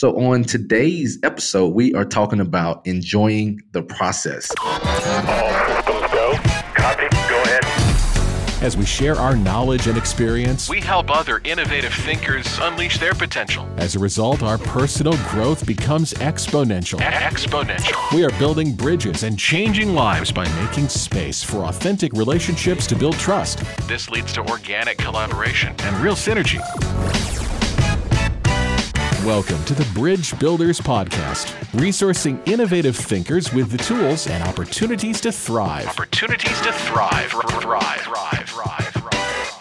So, on today's episode, we are talking about enjoying the process. As we share our knowledge and experience, we help other innovative thinkers unleash their potential. As a result, our personal growth becomes exponential. Exponential. We are building bridges and changing lives by making space for authentic relationships to build trust. This leads to organic collaboration and real synergy. Welcome to the Bridge Builders Podcast, resourcing innovative thinkers with the tools and opportunities to thrive. Opportunities to thrive, thrive, thrive, thrive, thrive.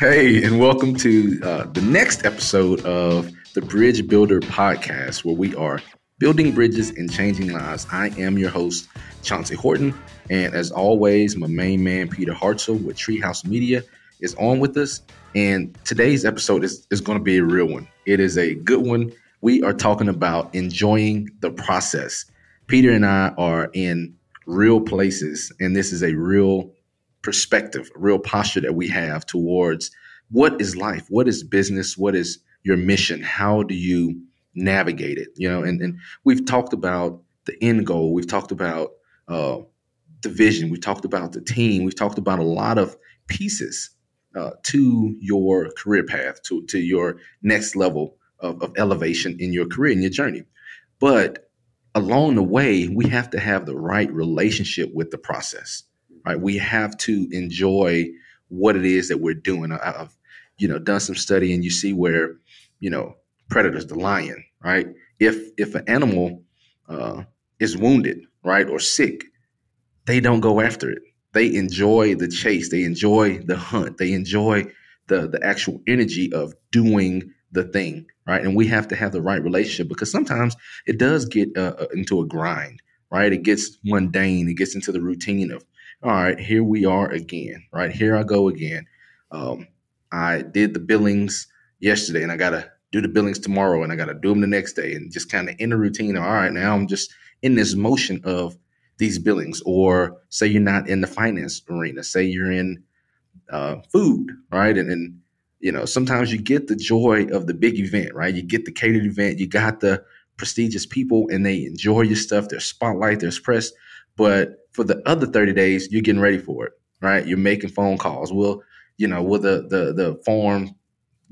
Hey, and welcome to uh, the next episode of the Bridge Builder Podcast, where we are building bridges and changing lives. I am your host, Chauncey Horton, and as always, my main man, Peter Hartzell with Treehouse Media, is on with us. And today's episode is, is going to be a real one. It is a good one. We are talking about enjoying the process. Peter and I are in real places, and this is a real perspective, a real posture that we have towards what is life, what is business, what is your mission, how do you navigate it? You know, and, and we've talked about the end goal, we've talked about uh, the vision, we've talked about the team, we've talked about a lot of pieces uh, to your career path, to, to your next level of, of elevation in your career, in your journey. But along the way, we have to have the right relationship with the process, right? We have to enjoy what it is that we're doing. I've, you know, done some study and you see where, you know, predators, the lion, right? If, if an animal uh, is wounded, right, or sick, they don't go after it they enjoy the chase, they enjoy the hunt, they enjoy the the actual energy of doing the thing, right? And we have to have the right relationship because sometimes it does get uh, uh, into a grind, right? It gets mundane, it gets into the routine of, all right, here we are again, right? Here I go again. Um, I did the billings yesterday, and I gotta do the billings tomorrow, and I gotta do them the next day, and just kind of in the routine. Of, all right, now I'm just in this motion of these billings or say you're not in the finance arena say you're in uh, food right? And, and you know sometimes you get the joy of the big event right? You get the catered event you got the prestigious people and they enjoy your stuff there's spotlight there's press. But for the other 30 days you're getting ready for it right? You're making phone calls. Will you know will the the the farm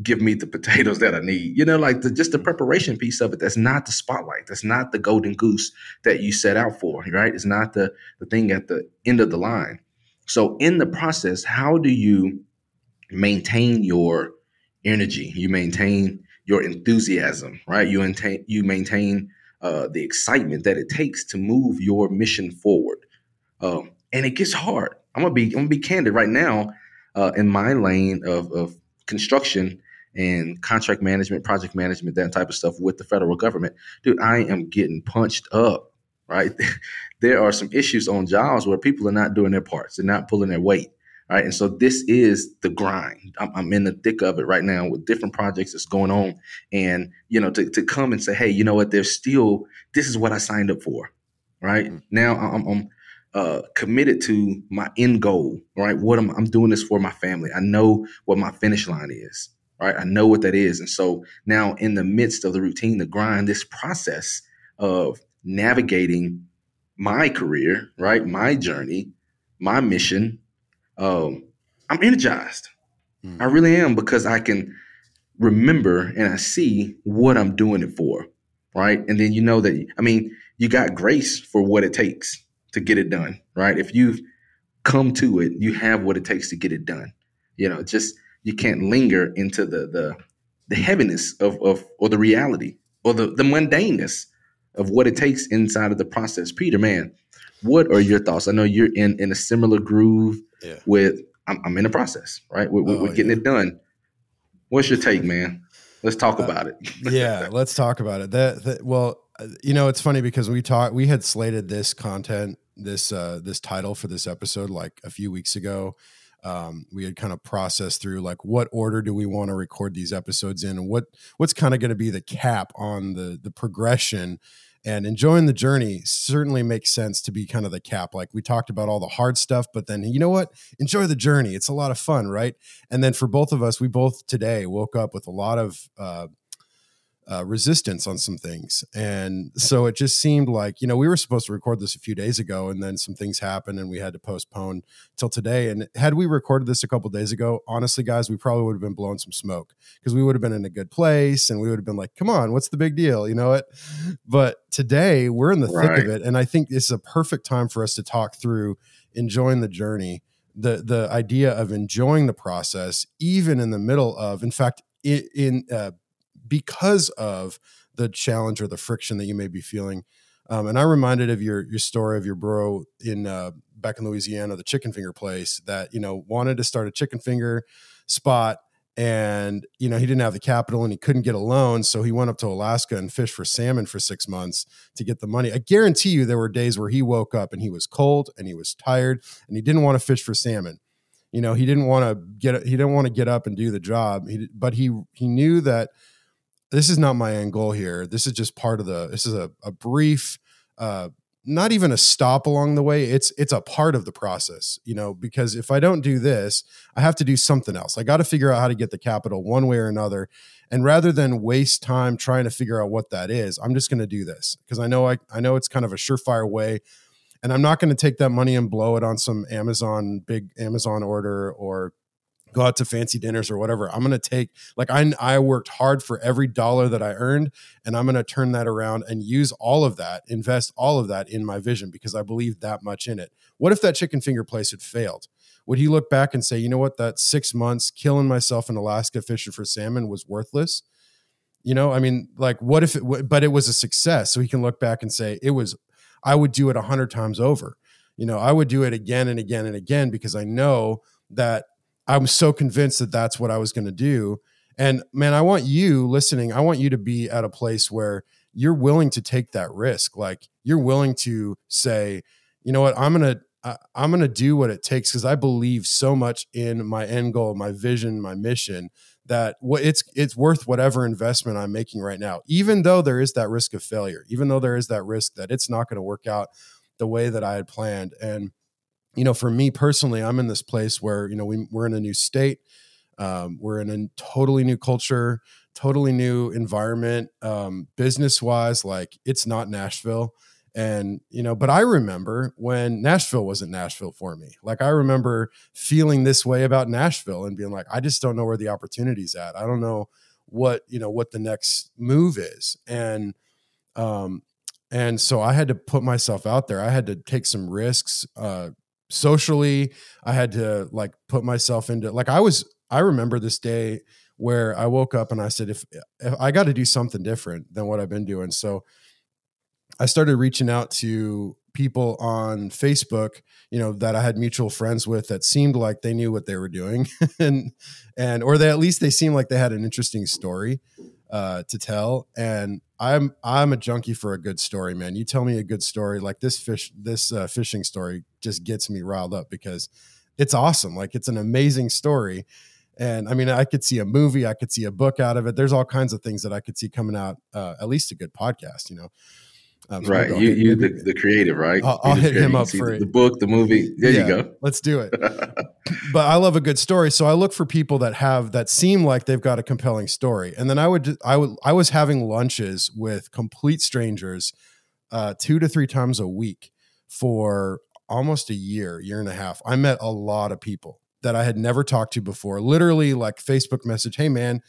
give me the potatoes that I need. You know, like the, just the preparation piece of it. That's not the spotlight. That's not the golden goose that you set out for, right? It's not the, the thing at the end of the line. So in the process, how do you maintain your energy? You maintain your enthusiasm, right? You maintain, you maintain uh, the excitement that it takes to move your mission forward. Um, and it gets hard. I'm gonna be I'm gonna be candid right now. Uh, in my lane of, of construction, and contract management, project management, that type of stuff with the federal government, dude, I am getting punched up, right? there are some issues on jobs where people are not doing their parts, they're not pulling their weight. Right. And so this is the grind. I'm, I'm, in the thick of it right now with different projects that's going on. And, you know, to, to come and say, hey, you know what, there's still, this is what I signed up for. Right. Mm-hmm. Now I'm, I'm uh, committed to my end goal. Right. What am I'm doing this for my family. I know what my finish line is right? I know what that is. And so now, in the midst of the routine, the grind, this process of navigating my career, right? My journey, my mission, um, I'm energized. Mm. I really am because I can remember and I see what I'm doing it for, right? And then you know that, I mean, you got grace for what it takes to get it done, right? If you've come to it, you have what it takes to get it done. You know, just you can't linger into the the the heaviness of, of or the reality or the, the mundaneness of what it takes inside of the process. Peter, man, what are your thoughts? I know you're in in a similar groove yeah. with I'm, I'm, in the process, right? We're, oh, we're getting yeah. it done. What's your take, man? Let's talk uh, about it. yeah, let's talk about it. That, that well, you know, it's funny because we talked we had slated this content, this uh this title for this episode like a few weeks ago um, we had kind of processed through like what order do we want to record these episodes in? And what what's kind of going to be the cap on the the progression? And enjoying the journey certainly makes sense to be kind of the cap. Like we talked about all the hard stuff but then you know what? Enjoy the journey. It's a lot of fun right? And then for both of us we both today woke up with a lot of uh, uh, resistance on some things. And so it just seemed like, you know, we were supposed to record this a few days ago and then some things happened and we had to postpone till today. And had we recorded this a couple days ago, honestly, guys, we probably would have been blowing some smoke because we would have been in a good place and we would have been like, come on, what's the big deal? You know it. But today we're in the right. thick of it. And I think this is a perfect time for us to talk through enjoying the journey. The, the idea of enjoying the process, even in the middle of, in fact, in, in uh, because of the challenge or the friction that you may be feeling. Um, and I'm reminded of your your story of your bro in uh, back in Louisiana, the chicken finger place that you know wanted to start a chicken finger spot, and you know he didn't have the capital and he couldn't get a loan, so he went up to Alaska and fished for salmon for six months to get the money. I guarantee you there were days where he woke up and he was cold and he was tired and he didn't want to fish for salmon. You know he didn't want to get he didn't want to get up and do the job, he, but he he knew that this is not my end goal here. This is just part of the. This is a, a brief, uh, not even a stop along the way. It's it's a part of the process, you know. Because if I don't do this, I have to do something else. I got to figure out how to get the capital one way or another. And rather than waste time trying to figure out what that is, I'm just going to do this because I know I I know it's kind of a surefire way. And I'm not going to take that money and blow it on some Amazon big Amazon order or go out to fancy dinners or whatever. I'm going to take like I I worked hard for every dollar that I earned and I'm going to turn that around and use all of that, invest all of that in my vision because I believe that much in it. What if that chicken finger place had failed? Would he look back and say, "You know what? That 6 months killing myself in Alaska fishing for salmon was worthless?" You know, I mean, like what if it but it was a success. So he can look back and say, "It was I would do it a 100 times over." You know, I would do it again and again and again because I know that I'm so convinced that that's what I was going to do. And man, I want you listening, I want you to be at a place where you're willing to take that risk. Like you're willing to say, you know what, I'm going to I'm going to do what it takes because I believe so much in my end goal, my vision, my mission that it's it's worth whatever investment I'm making right now. Even though there is that risk of failure, even though there is that risk that it's not going to work out the way that I had planned. And you know, for me personally, I'm in this place where, you know, we, we're in a new state. Um, we're in a totally new culture, totally new environment, um, business wise. Like it's not Nashville. And, you know, but I remember when Nashville wasn't Nashville for me. Like I remember feeling this way about Nashville and being like, I just don't know where the opportunity's at. I don't know what, you know, what the next move is. And, um, and so I had to put myself out there. I had to take some risks, uh, socially i had to like put myself into like i was i remember this day where i woke up and i said if, if i got to do something different than what i've been doing. So i started reaching out to people on facebook you know that i had mutual friends with that seemed like they knew what they were doing and and or they at least they seemed like they had an interesting story uh, to tell. And I'm I'm a junkie for a good story, man. You tell me a good story like this fish this uh, fishing story just gets me riled up because it's awesome. Like it's an amazing story. And I mean, I could see a movie, I could see a book out of it. There's all kinds of things that I could see coming out. Uh, at least a good podcast, you know. Um, so right, you you the, the creative, right? I'll, I'll hit him up for the book, the movie. There yeah, you go. Let's do it. but I love a good story, so I look for people that have that seem like they've got a compelling story, and then I would I would I was having lunches with complete strangers, uh, two to three times a week for almost a year, year and a half. I met a lot of people that I had never talked to before. Literally, like Facebook message, "Hey man,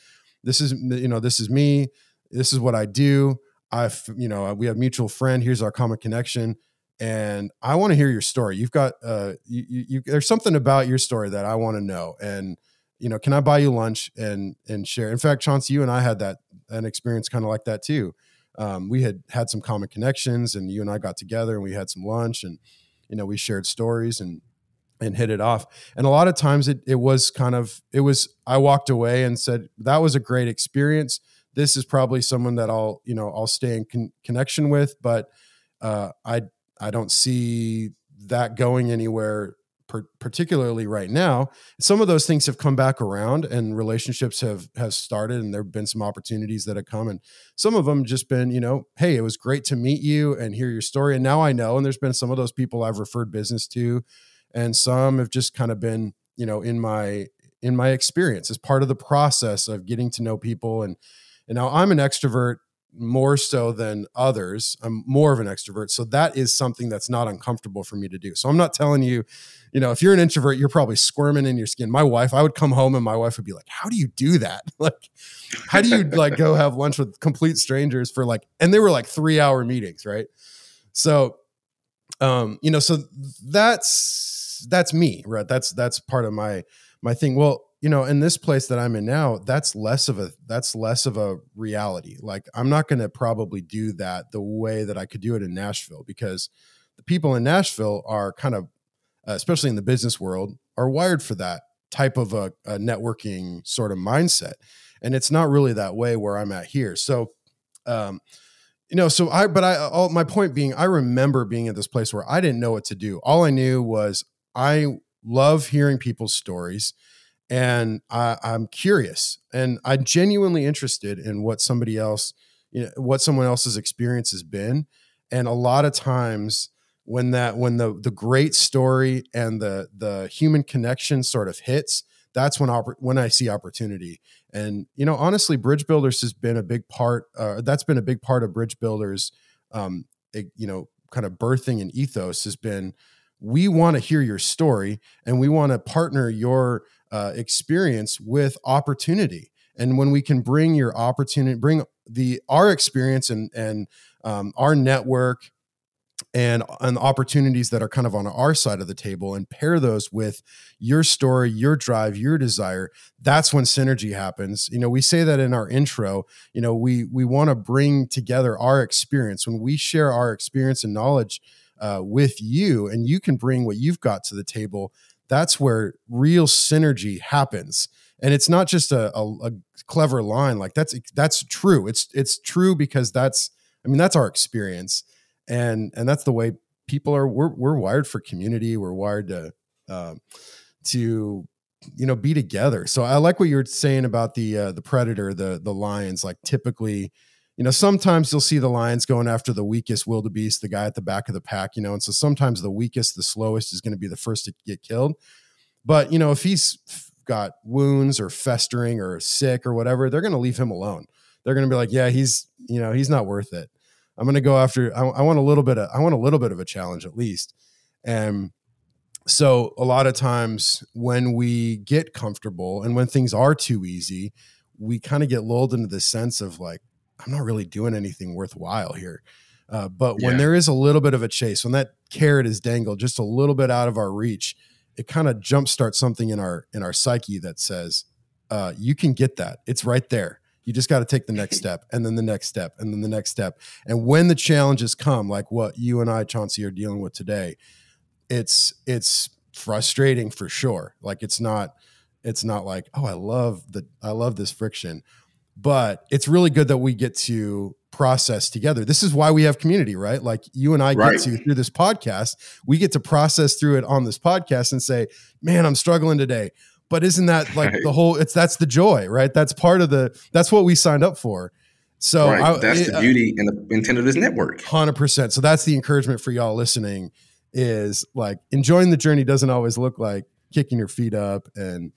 this is you know this is me. This is what I do." I've, you know, we have mutual friend. Here's our common connection. And I want to hear your story. You've got, uh, you, you, you there's something about your story that I want to know. And, you know, can I buy you lunch and, and share? In fact, Chauncey, you and I had that, an experience kind of like that too. Um, we had had some common connections and you and I got together and we had some lunch and, you know, we shared stories and, and hit it off. And a lot of times it, it was kind of, it was, I walked away and said, that was a great experience this is probably someone that I'll you know I'll stay in con- connection with, but uh, I I don't see that going anywhere per- particularly right now. Some of those things have come back around, and relationships have have started, and there have been some opportunities that have come, and some of them just been, you know, hey, it was great to meet you and hear your story, and now I know. And there's been some of those people I've referred business to, and some have just kind of been, you know, in my in my experience as part of the process of getting to know people and and now I'm an extrovert more so than others. I'm more of an extrovert. So that is something that's not uncomfortable for me to do. So I'm not telling you, you know, if you're an introvert, you're probably squirming in your skin. My wife, I would come home and my wife would be like, How do you do that? Like, how do you like go have lunch with complete strangers for like, and they were like three hour meetings, right? So, um, you know, so that's that's me, right? That's that's part of my my thing. Well, you know in this place that i'm in now that's less of a that's less of a reality. Like i'm not going to probably do that the way that i could do it in nashville because the people in nashville are kind of uh, especially in the business world are wired for that type of a, a networking sort of mindset. And it's not really that way where i'm at here. So um you know so i but i all my point being i remember being at this place where i didn't know what to do. All i knew was i love hearing people's stories and I, I'm curious and I'm genuinely interested in what somebody else, you know, what someone else's experience has been. And a lot of times when that when the the great story and the the human connection sort of hits, that's when oppor- when I see opportunity. And you know, honestly, Bridge Builders has been a big part. Uh, that's been a big part of Bridge Builders. Um, it, you know, kind of birthing and ethos has been. We want to hear your story, and we want to partner your uh, experience with opportunity. And when we can bring your opportunity bring the our experience and and um, our network and and opportunities that are kind of on our side of the table and pair those with your story your drive your desire that's when synergy happens. You know we say that in our intro you know we we want to bring together our experience. When we share our experience and knowledge uh, with you and you can bring what you've got to the table that's where real synergy happens. And it's not just a, a, a, clever line like that's that's true. It's it's true because that's i mean that's our experience. And and that's the way people are we're, we're wired for community. We're wired to um, to you know be together. So i like what you're saying about the uh, the predator the the lions. Like typically you know, sometimes you'll see the lions going after the weakest wildebeest, the guy at the back of the pack, you know, and so sometimes the weakest, the slowest is going to be the first to get killed. But, you know, if he's got wounds or festering or sick or whatever, they're going to leave him alone. They're going to be like, yeah, he's, you know, he's not worth it. I'm going to go after, I, I want a little bit of, I want a little bit of a challenge at least. And so a lot of times when we get comfortable and when things are too easy, we kind of get lulled into the sense of like, I'm not really doing anything worthwhile here. Uh, but yeah. when there is a little bit of a chase, when that carrot is dangled just a little bit out of our reach, it kind of jumpstarts something in our in our psyche that says, uh, "You can get that. It's right there. You just got to take the next step, and then the next step, and then the next step. And when the challenges come, like what you and I, Chauncey, are dealing with today, it's it's frustrating for sure. Like it's not it's not like oh I love the I love this friction but it's really good that we get to process together. This is why we have community, right? Like you and I right. get to through this podcast, we get to process through it on this podcast and say, "Man, I'm struggling today." But isn't that like right. the whole it's that's the joy, right? That's part of the that's what we signed up for. So right. I, that's it, the uh, beauty and the intent of this network. 100%. So that's the encouragement for y'all listening is like enjoying the journey doesn't always look like kicking your feet up and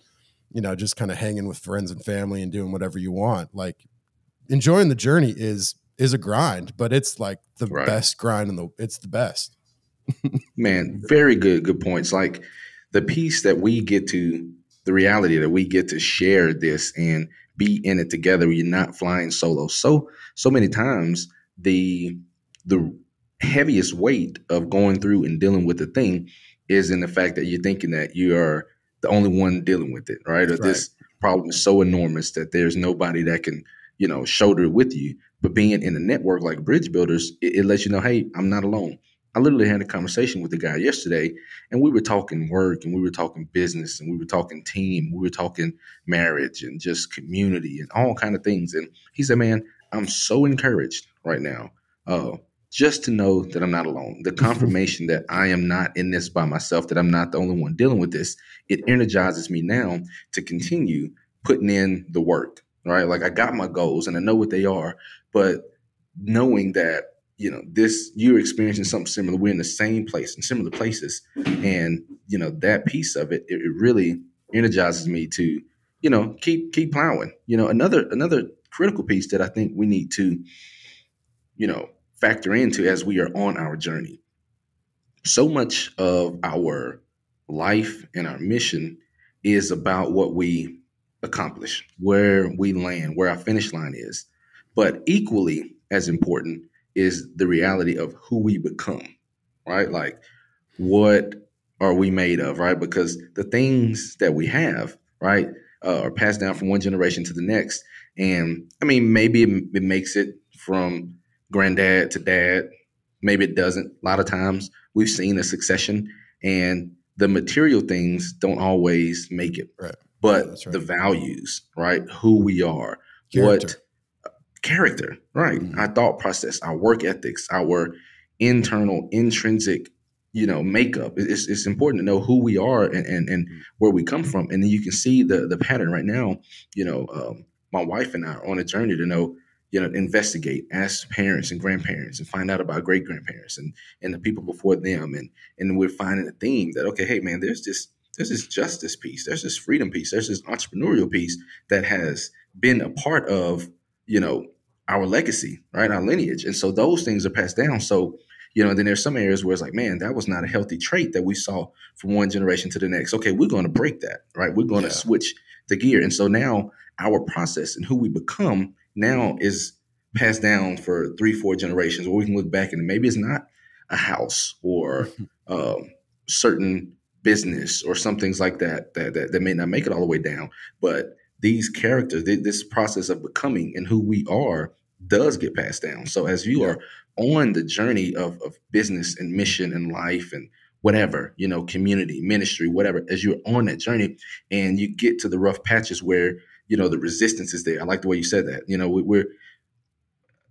you know, just kind of hanging with friends and family and doing whatever you want. Like enjoying the journey is is a grind, but it's like the right. best grind in the it's the best. Man, very good good points. Like the piece that we get to the reality that we get to share this and be in it together. You're not flying solo. So so many times the the heaviest weight of going through and dealing with the thing is in the fact that you're thinking that you are the only one dealing with it, right? Or right. this problem is so enormous that there's nobody that can, you know, shoulder it with you. But being in a network like Bridge Builders, it, it lets you know, hey, I'm not alone. I literally had a conversation with a guy yesterday, and we were talking work, and we were talking business, and we were talking team, we were talking marriage, and just community, and all kind of things. And he said, "Man, I'm so encouraged right now. Uh, just to know that I'm not alone. The mm-hmm. confirmation that I am not in this by myself, that I'm not the only one dealing with this, it energizes me now to continue putting in the work, right? Like I got my goals and I know what they are, but knowing that, you know, this you're experiencing something similar, we're in the same place in similar places. And, you know, that piece of it, it, it really energizes me to, you know, keep keep plowing. You know, another another critical piece that I think we need to, you know, factor into as we are on our journey. So much of our life and our mission is about what we accomplish, where we land, where our finish line is. But equally as important is the reality of who we become, right? Like, what are we made of, right? Because the things that we have, right, uh, are passed down from one generation to the next. And I mean, maybe it, it makes it from granddad to dad. Maybe it doesn't. A lot of times we've seen a succession and the material things don't always make it. Right. But right. the values, right? Who we are, Character. what character, right? Mhm. Our thought process, our work ethics, our internal, intrinsic, you know, makeup. It's, it's important to know who we are and, and, and where we come from. And then you can see the the pattern right now. You know, um, my wife and I are on a journey to know, you know, investigate, ask parents and grandparents and find out about great grandparents and and the people before them. And and we're finding a theme that, okay, hey man, there's this there's this justice piece, there's this freedom piece, there's this entrepreneurial piece that has been a part of, you know, our legacy, right? Our lineage. And so those things are passed down. So, you know, then there's some areas where it's like, man, that was not a healthy trait that we saw from one generation to the next. Okay, we're going to break that, right? We're going to Yeah. switch the gear. And so now our process and who we become now is passed down for three, four generations where we can look back and maybe it's not a house or um, certain business or some things like that, that that that may not make it all the way down. But these characters, th- this process of becoming and who we are does get passed down. So as you are on the journey of, of business and mission and life and whatever, you know, community, ministry, whatever, as you're on that journey and you get to the rough patches where, you know, the resistance is there. I like the way you said that. You know, we, we're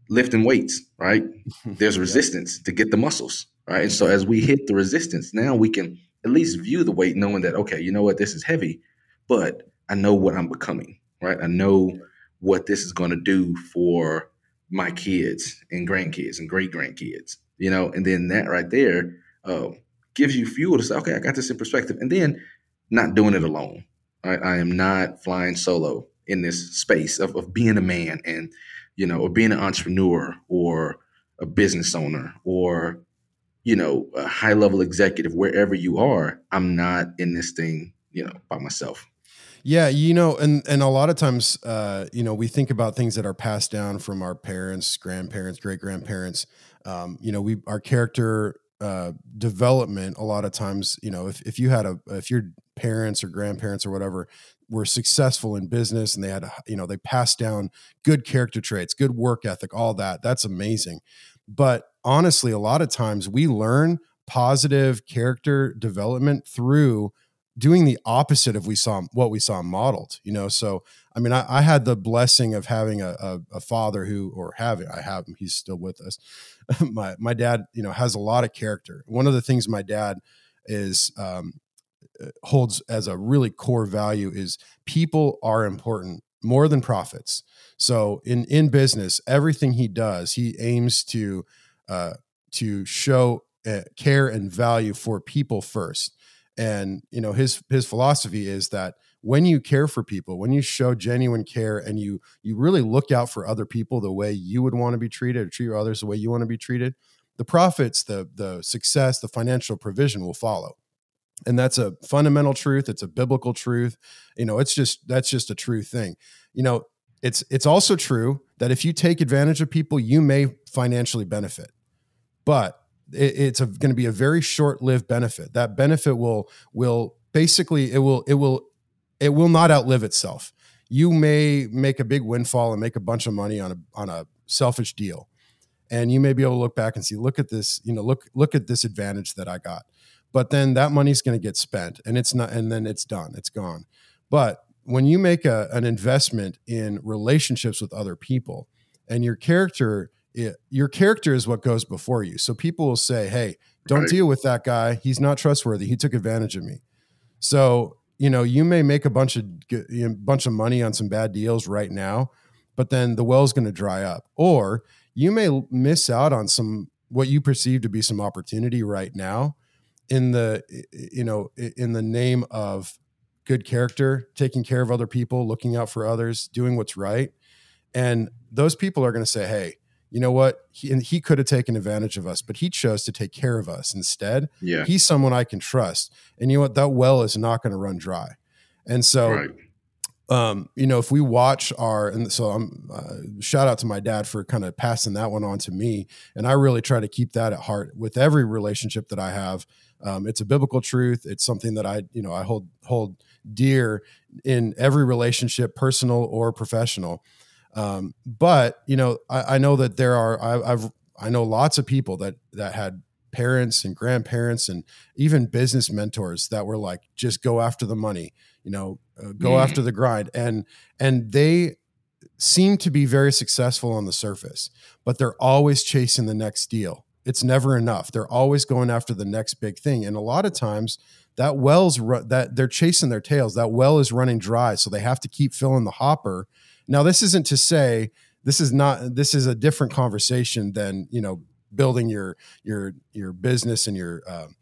lifting weights, right? There's resistance to get the muscles, right? And so as we hit the resistance, now we can at least view the weight knowing that, okay, you know what, this is heavy, but I know what I'm becoming, right? I know what this is going to do for my kids and grandkids and great grandkids, you know, and then that right there uh, gives you fuel to say, okay, I got this in perspective, and then not doing it alone. Right? I am not flying solo in this space of, of being a man and you know, or being an entrepreneur or a business owner or you know a high level executive wherever you are. I'm not in this thing, you know, by myself. Yeah, you know, and and a lot of times, uh, you know, we think about things that are passed down from our parents, grandparents, great grandparents. Um, you know, we our character uh, development. A lot of times, you know, if if you had a if your parents or grandparents or whatever were successful in business and they had, you know, they passed down good character traits, good work ethic, all that. That's amazing. But honestly, a lot of times we learn positive character development through doing the opposite of we saw what we saw modeled you know so i mean i, I had the blessing of having a, a, a father who or having i have him he's still with us my my dad you know has a lot of character one of the things my dad is um, holds as a really core value is people are important more than profits. So in in business everything he does he aims to uh, to show uh, care and value for people first. And you know his his philosophy is that when you care for people when you show genuine care and you you really look out for other people the way you would want to be treated or treat others the way you want to be treated the profits the the success the financial provision will follow and that's a fundamental truth it's a biblical truth you know it's just that's just a true thing. You know it's it's also true that if you take advantage of people you may financially benefit. But it, it's going to be a very short-lived benefit. That benefit will will basically it will it will it will not outlive itself. You may make a big windfall and make a bunch of money on a on a selfish deal. And you may be able to look back and see look at this you know look look at this advantage that i got but then that money's going to get spent and it's not and then it's done it's gone but when you make a, an investment in relationships with other people and your character it, your character is what goes before you. So people will say, "Hey, don't Right. deal with that guy. He's not trustworthy. He took advantage of me." So you know you may make a bunch of you know, bunch of money on some bad deals right now, but then the well's going to dry up, or you may miss out on some what you perceive to be some opportunity right now in the you know in the name of good character, taking care of other people, looking out for others, doing what's right. And those people are going to say, hey, you know what? He, and he could have taken advantage of us, but he chose to take care of us instead. Yeah. He's someone I can trust. And you know what? That well is not going to run dry. And so, right. Um, you know, if we watch our, and so I'm, uh, shout out to my dad for kind of passing that one on to me. And I really try to keep that at heart with every relationship that I have. Um, it's a biblical truth. It's something that I, you know, I hold, hold dear in every relationship, personal or professional. Um, but you know, I, I know that there are, I, I've, I know lots of people that, that had parents and grandparents and even business mentors that were like, just go after the money, you know, uh, go Mm. after the grind. And, and they seem to be very successful on the surface, but they're always chasing the next deal. It's never enough. They're always going after the next big thing. And a lot of times that well's ru- that they're chasing their tails. That well is running dry. So they have to keep filling the hopper. Now, this isn't to say this is not, this is a different conversation than, you know, building your, your, your business and your, um,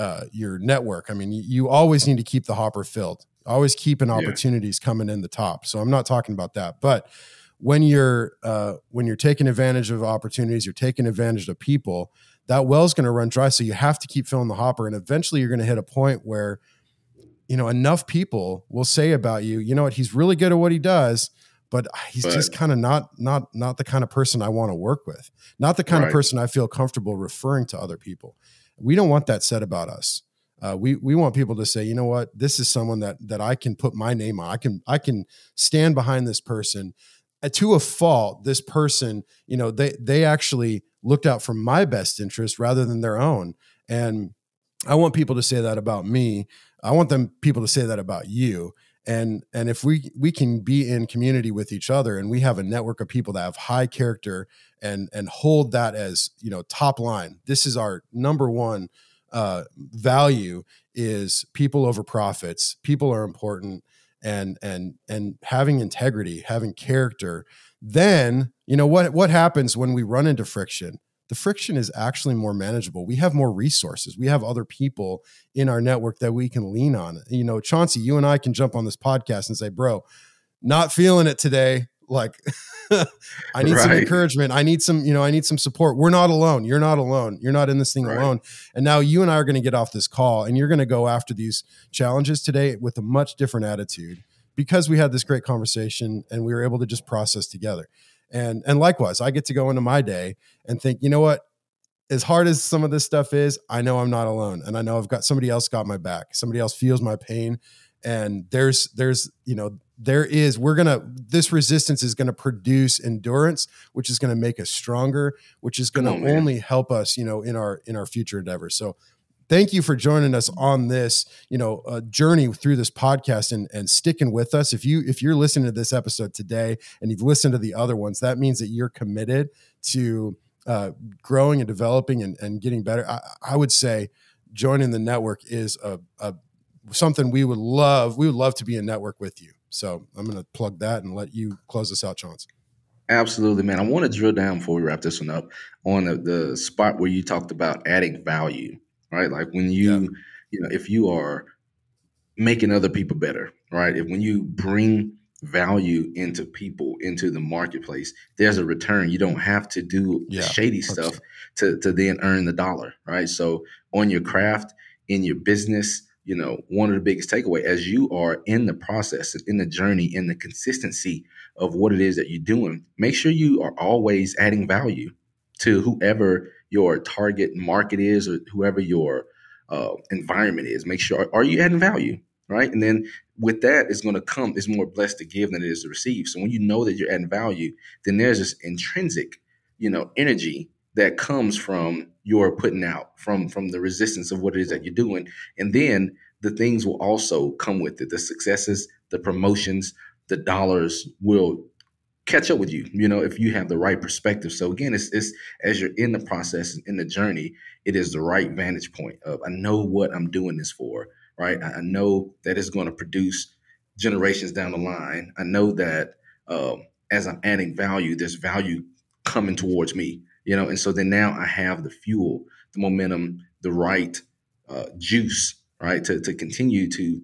uh, your network. I mean, you, always need to keep the hopper filled. Always keeping Yeah. opportunities coming in the top. So I'm not talking about that. But when you're uh, when you're taking advantage of opportunities, you're taking advantage of people. That well's going to run dry. So you have to keep filling the hopper, and eventually you're going to hit a point where you know enough people will say about you, you know what, he's really good at what he does, but he's But- just kind of not not not the kind of person I want to work with. Not the kind Right. of person I feel comfortable referring to other people. We don't want that said about us. Uh, we we want people to say, you know what, this is someone that that I can put my name on. I can I can stand behind this person. Uh, to a fault, this person, you know, they they actually looked out for my best interest rather than their own. And I want people to say that about me. I want them people to say that about you. And and if we we can be in community with each other and we have a network of people that have high character and and hold that as you know top line. This is our number one uh, value is people over profits. People are important, and and and having integrity, having character. Then you know what what happens when we run into friction. The friction is actually more manageable. We have more resources. We have other people in our network that we can lean on. You know, Chauncey, you and I can jump on this podcast and say, "Bro, not feeling it today." Like, I need some encouragement. I need some, you know, I need some support. We're not alone. You're not alone. You're not in this thing Right. alone. And now you and I are going to get off this call and you're going to go after these challenges today with a much different attitude because we had this great conversation and we were able to just process together. And and likewise, I get to go into my day and think, you know what? As hard as some of this stuff is, I know I'm not alone and I know I've got somebody else got my back. Somebody else feels my pain and there's there's, you know, there is we're going to this resistance is going to produce endurance which is going to make us stronger which is gonna on, man. only help us you know in our in our future endeavors. So thank you for joining us on this you know uh, journey through this podcast and and sticking with us. If you if you're listening to this episode today and you've listened to the other ones that means that you're committed to uh, growing and developing and, and getting better. I, I would say joining the network is a, a something we would love we would love to be in network with you so i'm going to plug that and let you close this out Chauncey Absolutely, man. I want to drill down before we wrap this one up on the, the spot where you talked about adding value, right? Like when you, you know, if you are making other people better, right? If when you bring value into people into the marketplace, there's a return. You don't have to do Yeah, shady 100%. stuff to to then earn the dollar, right? So on your craft, in your business, you know, one of the biggest takeaway as you are in the process, in the journey, in the consistency of what it is that you're doing, make sure you are always adding value to whoever your target market is or whoever your uh, environment is. Make sure are you adding value, right? And then with that, it's going to come. It's more blessed to give than it is to receive. So when you know that you're adding value, then there's this intrinsic, you know, energy that comes from your putting out, from from the resistance of what it is that you're doing, and then the things will also come with it. The successes, the promotions, the dollars will catch up with you. You know, if you have the right perspective. So again, it's, it's as you're in the process in the journey, it is the right vantage point of I know what I'm doing this for. Right, I, I know that it's going to produce generations down the line. I know that um, as I'm adding value, there's value coming towards me. You know, and so then now I have the fuel, the momentum, the right uh, juice, right, to to continue to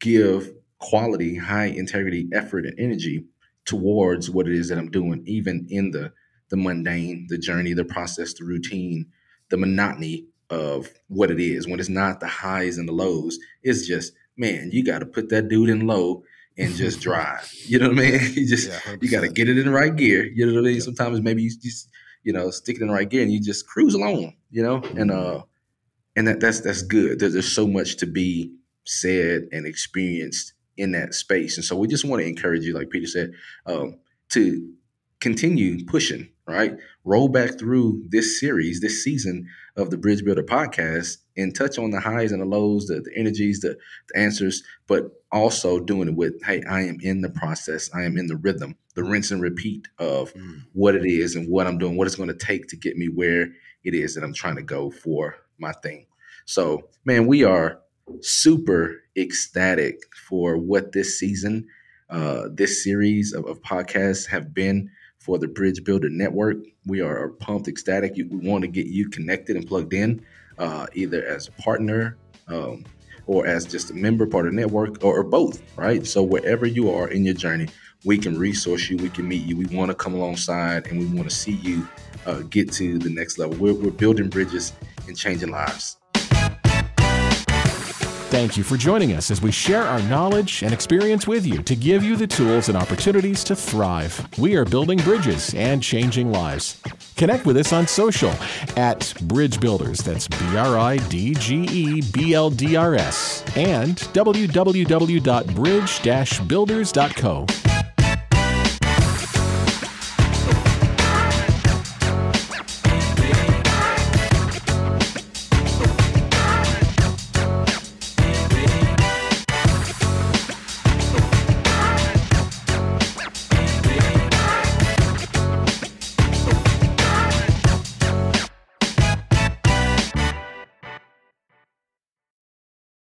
give quality, high integrity effort and energy towards what it is that I'm doing, even in the the mundane, the journey, the process, the routine, the monotony of what it is. When it's not the highs and the lows, it's just man, you got to put that dude in low and just drive. You know what I mean? You just yeah, you got to get it in the right gear. You know what I mean? Sometimes maybe you just you know stick it in the right gear and you just cruise along. You know, and uh, and that that's that's good. There's, there's so much to be said and experienced in that space. And so we just want to encourage you, like Peter said, um, to continue pushing, right? Roll back through this series, this season of the Bridge Builder podcast and touch on the highs and the lows, the, the energies, the, the answers, but also doing it with, hey, I am in the process. I am in the rhythm, the rinse and repeat of mm. what it is and what I'm doing, what it's going to take to get me where it is that I'm trying to go for my thing. So, man, we are super ecstatic for what this season, uh, this series of, of, podcasts have been for the Bridge Builder Network. We are pumped, ecstatic. We want to get you connected and plugged in, uh, either as a partner um, or as just a member, part of the network, or, or both, right? So wherever you are in your journey, we can resource you, we can meet you. We want to come alongside and we want to see you uh, get to the next level. We're, we're building bridges and changing lives. Thank you for joining us as we share our knowledge and experience with you to give you the tools and opportunities to thrive. We are building bridges and changing lives. Connect with us on social at Bridge Builders, that's B R I D G E B L D R S, and www.bridge builders.co.